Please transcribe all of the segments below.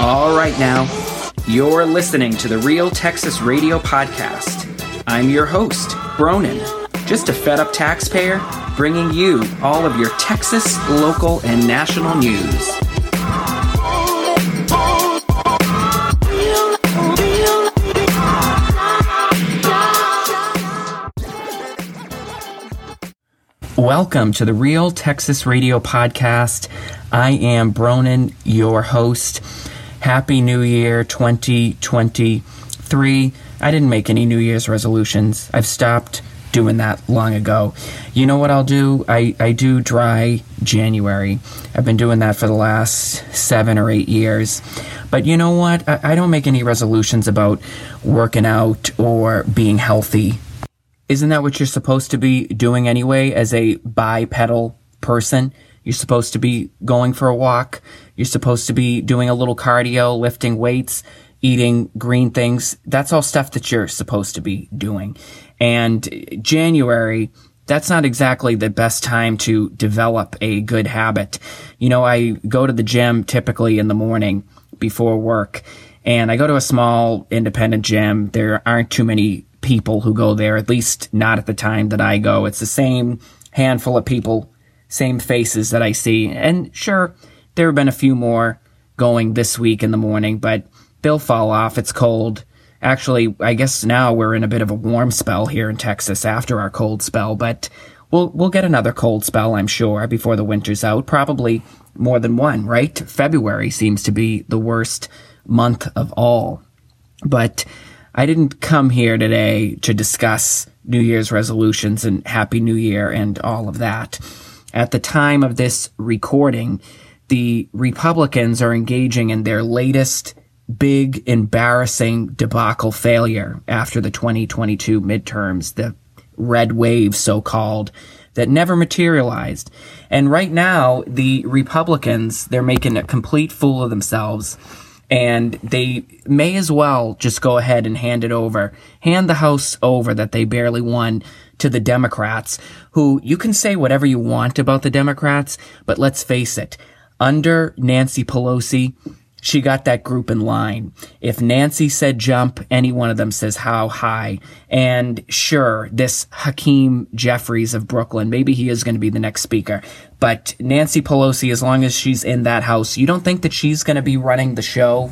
All right, now, you're listening to the Real Texas Radio Podcast. I'm your host, Bronin, just a fed up taxpayer bringing you all of your Texas, local, and national news. Welcome to the Real Texas Radio Podcast. I am Bronin, your host. Happy New Year 2023. I didn't make any New Year's resolutions. I've stopped doing that long ago. You know what I'll do? I, I do dry January. I've been doing that for the last seven or eight years. But you know what? I, I don't make any resolutions about working out or being healthy. Isn't that what you're supposed to be doing anyway as a bipedal person? You're supposed to be going for a walk. You're supposed to be doing a little cardio, lifting weights, eating green things. That's all stuff that you're supposed to be doing. And January, that's not exactly the best time to develop a good habit. You know, I go to the gym typically in the morning before work and I go to a small independent gym. There aren't too many people who go there, at least not at the time that I go. It's the same handful of people same faces that I see. And sure, there have been a few more going this week in the morning, but they'll fall off. It's cold. Actually, I guess now we're in a bit of a warm spell here in Texas after our cold spell, but we'll we'll get another cold spell, I'm sure, before the winter's out. Probably more than one, right? February seems to be the worst month of all. But I didn't come here today to discuss New Year's resolutions and Happy New Year and all of that. At the time of this recording, the Republicans are engaging in their latest big, embarrassing debacle failure after the 2022 midterms, the red wave, so called, that never materialized. And right now, the Republicans, they're making a complete fool of themselves. And they may as well just go ahead and hand it over, hand the House over that they barely won to the Democrats, who you can say whatever you want about the Democrats, but let's face it, under Nancy Pelosi, she got that group in line. If Nancy said jump, any one of them says how high. And sure, this Hakeem Jeffries of Brooklyn, maybe he is going to be the next speaker. But Nancy Pelosi, as long as she's in that house, you don't think that she's going to be running the show?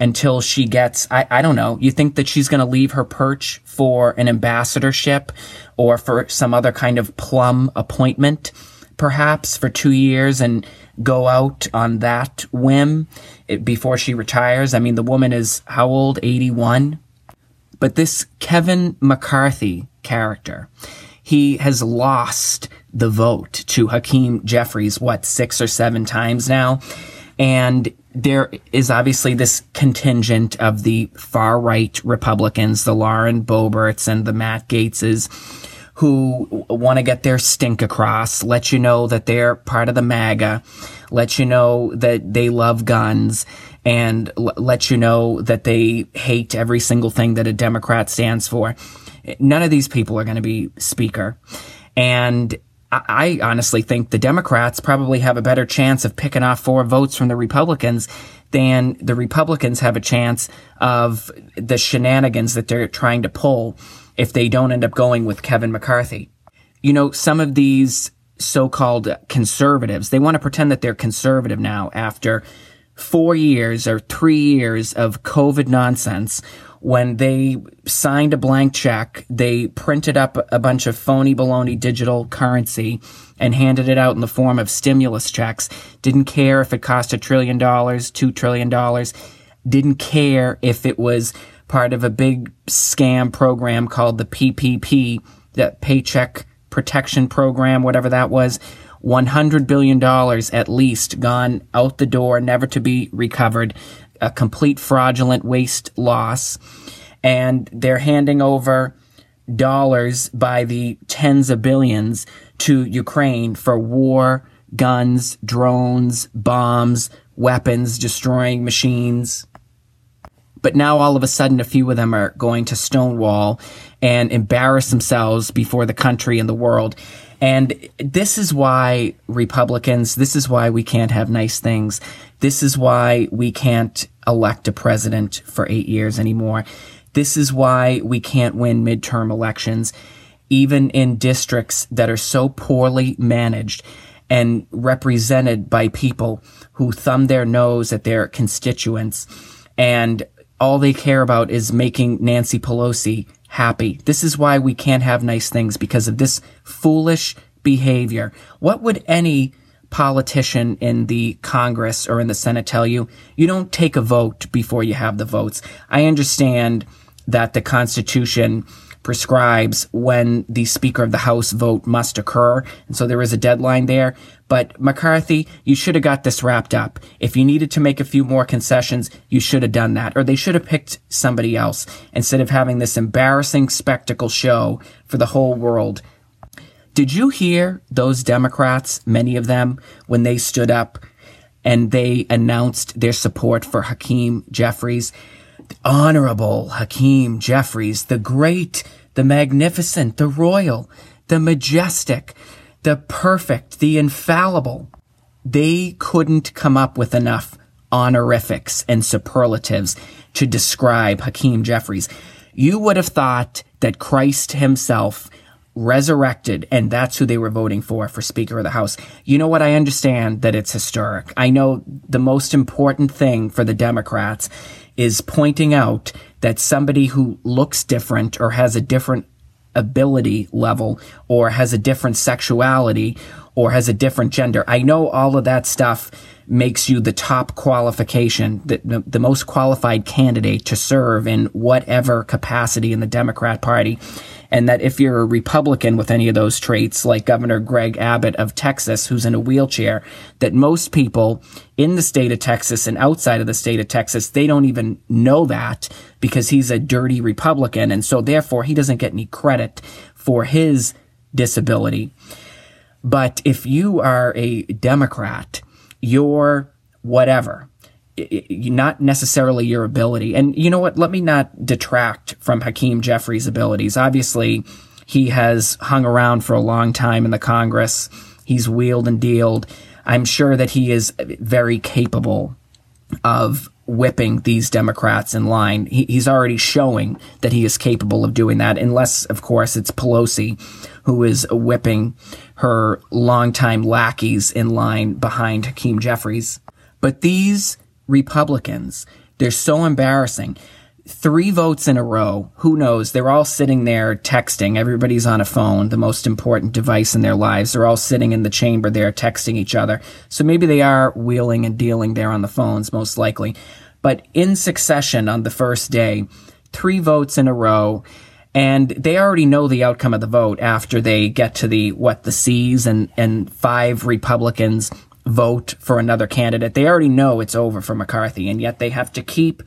Until she gets, I, I don't know, you think that she's going to leave her perch for an ambassadorship or for some other kind of plum appointment, perhaps for two years and go out on that whim eh, before she retires. I mean, the woman is how old? 81. But this Kevin McCarthy character, he has lost the vote to Hakeem Jeffries, what, six or seven times now? And there is obviously this contingent of the far right Republicans, the Lauren Boeberts and the Matt Gaetzes, who want to get their stink across, let you know that they're part of the MAGA, let you know that they love guns, and l- let you know that they hate every single thing that a Democrat stands for. None of these people are going to be speaker. And I honestly think the Democrats probably have a better chance of picking off four votes from the Republicans than the Republicans have a chance of the shenanigans that they're trying to pull if they don't end up going with Kevin McCarthy. You know, some of these so-called conservatives, they want to pretend that they're conservative now after four years or three years of COVID nonsense when they signed a blank check, they printed up a bunch of phony baloney digital currency and handed it out in the form of stimulus checks. Didn't care if it cost a trillion dollars, two trillion dollars. Didn't care if it was part of a big scam program called the PPP, the Paycheck Protection Program, whatever that was. $100 billion at least gone out the door, never to be recovered a complete fraudulent waste loss. And they're handing over dollars by the tens of billions to Ukraine for war, guns, drones, bombs, weapons, destroying machines. But now all of a sudden, a few of them are going to Stonewall and embarrass themselves before the country and the world. And this is why Republicans, this is why we can't have nice things. This is why we can't elect a president for eight years anymore. This is why we can't win midterm elections, even in districts that are so poorly managed and represented by people who thumb their nose at their constituents and all they care about is making Nancy Pelosi happy. This is why we can't have nice things because of this foolish behavior. What would any politician in the Congress or in the Senate tell you? You don't take a vote before you have the votes. I understand that the Constitution prescribes when the Speaker of the House vote must occur. And so there is a deadline there. But McCarthy, you should have got this wrapped up. If you needed to make a few more concessions, you should have done that. Or they should have picked somebody else instead of having this embarrassing spectacle show for the whole world. Did you hear those Democrats, many of them, when they stood up and they announced their support for Hakeem Jeffries? Honorable Hakeem Jeffries, the great the magnificent, the royal, the majestic, the perfect, the infallible. They couldn't come up with enough honorifics and superlatives to describe Hakeem Jeffries. You would have thought that Christ himself resurrected, and that's who they were voting for for Speaker of the House. You know what? I understand that it's historic. I know the most important thing for the Democrats is pointing out that somebody who looks different or has a different ability level or has a different sexuality or has a different gender. I know all of that stuff makes you the top qualification, the, the, most qualified candidate to serve in whatever capacity in the Democrat Party and that if you're a Republican with any of those traits, like Governor Greg Abbott of Texas, who's in a wheelchair, that most people in the state of Texas and outside of the state of Texas, they don't even know that because he's a dirty Republican. And so therefore he doesn't get any credit for his disability. But if you are a Democrat, you're whatever not necessarily your ability. And you know what? Let me not detract from Hakeem Jeffries' abilities. Obviously, he has hung around for a long time in the Congress. He's wheeled and dealed. I'm sure that he is very capable of whipping these Democrats in line. He, he's already showing that he is capable of doing that, unless, of course, it's Pelosi who is whipping her longtime lackeys in line behind Hakeem Jeffries. But these Republicans. They're so embarrassing. Three votes in a row. Who knows? They're all sitting there texting. Everybody's on a phone, the most important device in their lives. They're all sitting in the chamber there texting each other. So maybe they are wheeling and dealing there on the phones, most likely. But in succession on the first day, three votes in a row and they already know the outcome of the vote after they get to the what the C's and and five Republicans vote for another candidate. They already know it's over for McCarthy, and yet they have to keep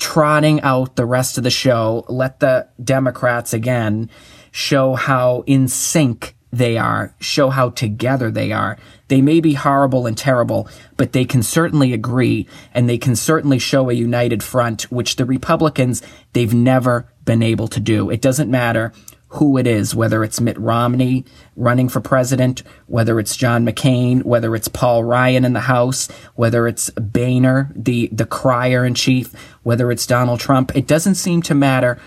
trotting out the rest of the show. Let the Democrats again show how in sync they are, show how together they are. They may be horrible and terrible, but they can certainly agree and they can certainly show a united front, which the Republicans, they've never been able to do. It doesn't matter who it is, whether it's Mitt Romney running for president, whether it's John McCain, whether it's Paul Ryan in the House, whether it's Boehner, the, the crier in chief, whether it's Donald Trump. It doesn't seem to matter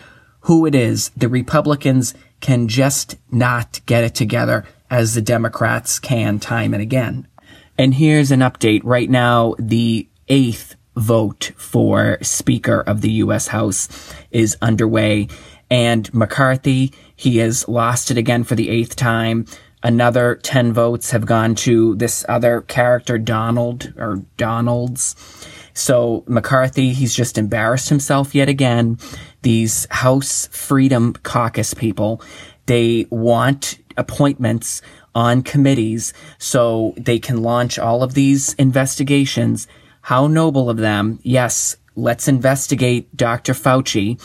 who it is. The Republicans can just not get it together as the Democrats can time and again. And here's an update. Right now, the eighth vote for Speaker of the U.S. House is underway. And McCarthy he has lost it again for the eighth time. Another 10 votes have gone to this other character, Donald or Donalds. So McCarthy, he's just embarrassed himself yet again. These House Freedom Caucus people, they want appointments on committees so they can launch all of these investigations. How noble of them. Yes, let's investigate Dr. Fauci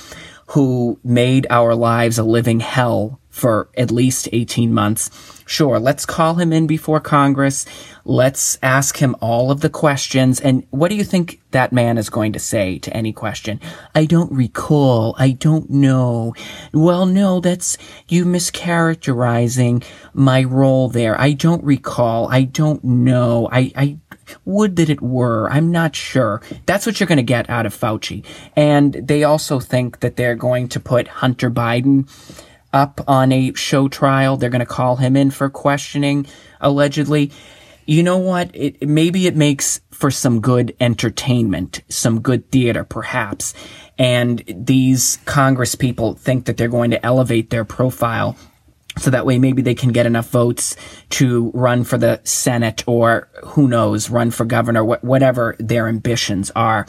who made our lives a living hell for at least 18 months. Sure, let's call him in before Congress. Let's ask him all of the questions. And what do you think that man is going to say to any question? I don't recall. I don't know. Well, no, that's you mischaracterizing my role there. I don't recall. I don't know. I, I would that it were. I'm not sure. That's what you're going to get out of Fauci. And they also think that they're going to put Hunter Biden up on a show trial. They're going to call him in for questioning, allegedly. You know what? It, maybe it makes for some good entertainment, some good theater, perhaps. And these Congress people think that they're going to elevate their profile so that way maybe they can get enough votes to run for the Senate or who knows, run for governor, wh- whatever their ambitions are.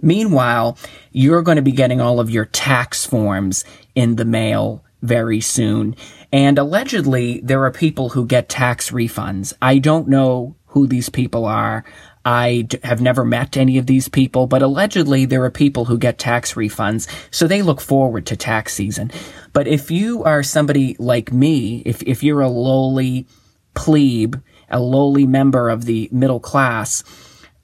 Meanwhile, you're going to be getting all of your tax forms in the mail very soon. And allegedly, there are people who get tax refunds. I don't know who these people are. I have never met any of these people, but allegedly there are people who get tax refunds, so they look forward to tax season. But if you are somebody like me, if, if you're a lowly plebe, a lowly member of the middle class,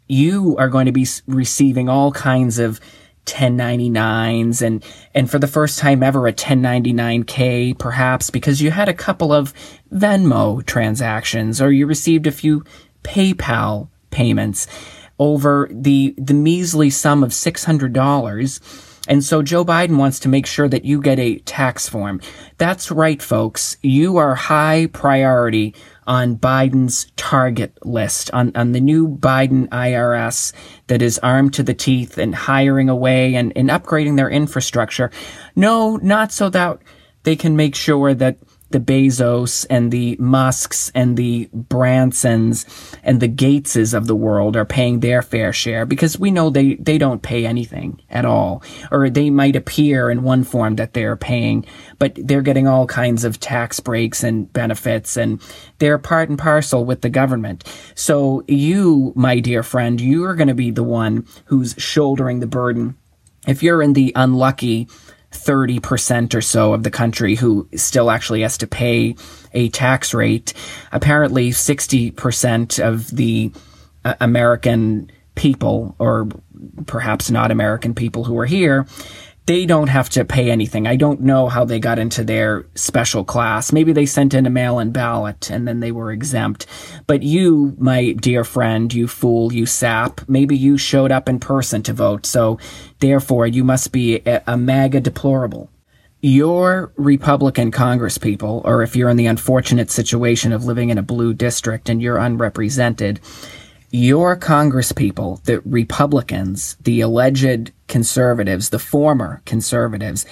you are going to be receiving all kinds of 1099s and and for the first time ever a 1099k perhaps because you had a couple of Venmo transactions or you received a few PayPal payments over the the measly sum of $600 and so Joe Biden wants to make sure that you get a tax form. That's right, folks. You are high priority on Biden's target list, on, on the new Biden IRS that is armed to the teeth and hiring away and, and upgrading their infrastructure. No, not so that they can make sure that the Bezos and the Musks and the Bransons and the Gateses of the world are paying their fair share because we know they, they don't pay anything at all. Or they might appear in one form that they're paying, but they're getting all kinds of tax breaks and benefits and they're part and parcel with the government. So you, my dear friend, you are going to be the one who's shouldering the burden. If you're in the unlucky 30% or so of the country who still actually has to pay a tax rate. Apparently, 60% of the uh, American people, or perhaps not American people who are here, they don't have to pay anything. I don't know how they got into their special class. Maybe they sent in a mail-in ballot and then they were exempt. But you, my dear friend, you fool, you sap, maybe you showed up in person to vote. So therefore you must be a, a MAGA deplorable. Your Republican Congress people, or if you're in the unfortunate situation of living in a blue district and you're unrepresented, your Congress people, the Republicans, the alleged conservatives, the former conservatives,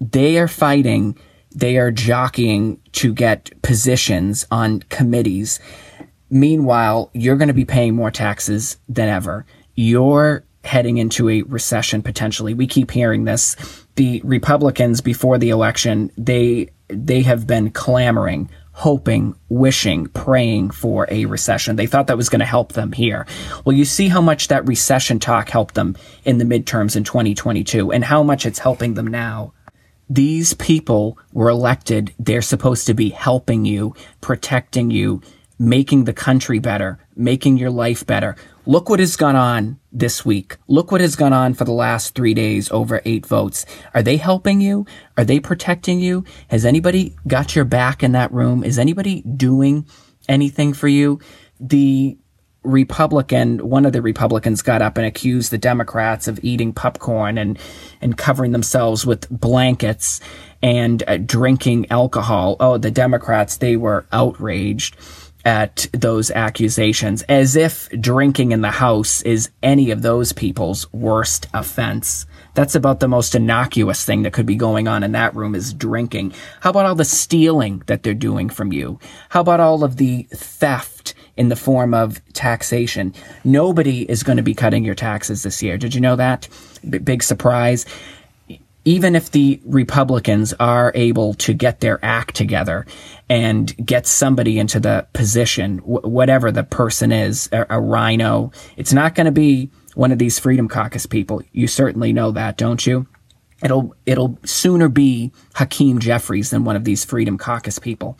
they are fighting, they are jockeying to get positions on committees. Meanwhile, you're going to be paying more taxes than ever. You're heading into a recession potentially. We keep hearing this. The Republicans before the election, they they have been clamoring hoping, wishing, praying for a recession. They thought that was going to help them here. Well, you see how much that recession talk helped them in the midterms in 2022 and how much it's helping them now. These people were elected. They're supposed to be helping you, protecting you, making the country better, making your life better. Look what has gone on this week. Look what has gone on for the last three days over eight votes. Are they helping you? Are they protecting you? Has anybody got your back in that room? Is anybody doing anything for you? The Republican, one of the Republicans got up and accused the Democrats of eating popcorn and, and covering themselves with blankets and uh, drinking alcohol. Oh, the Democrats, they were outraged at those accusations as if drinking in the house is any of those people's worst offense. That's about the most innocuous thing that could be going on in that room is drinking. How about all the stealing that they're doing from you? How about all of the theft in the form of taxation? Nobody is going to be cutting your taxes this year. Did you know that? B- big surprise even if the Republicans are able to get their act together and get somebody into the position, wh- whatever the person is, a, a RINO, it's not going to be one of these Freedom Caucus people. You certainly know that, don't you? It'll it'll sooner be Hakeem Jeffries than one of these Freedom Caucus people.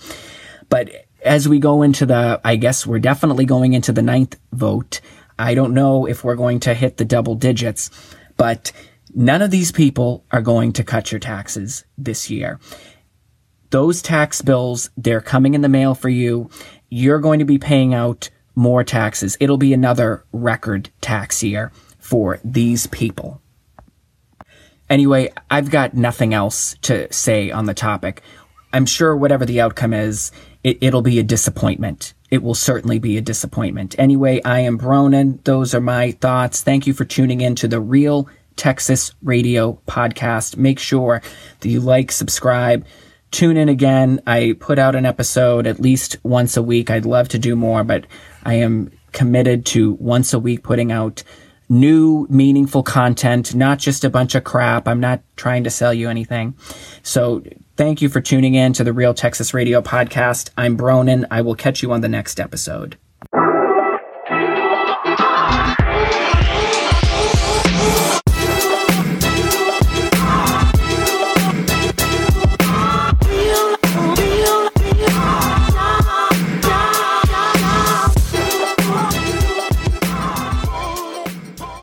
But as we go into the, I guess we're definitely going into the ninth vote. I don't know if we're going to hit the double digits, but none of these people are going to cut your taxes this year. Those tax bills, they're coming in the mail for you. You're going to be paying out more taxes. It'll be another record tax year for these people. Anyway, I've got nothing else to say on the topic. I'm sure whatever the outcome is, it, it'll be a disappointment. It will certainly be a disappointment. Anyway, I am Bronin. Those are my thoughts. Thank you for tuning in to the Real Texas Radio podcast. Make sure that you like, subscribe, tune in again. I put out an episode at least once a week. I'd love to do more, but I am committed to once a week putting out new meaningful content, not just a bunch of crap. I'm not trying to sell you anything. So thank you for tuning in to the Real Texas Radio podcast. I'm Bronin. I will catch you on the next episode.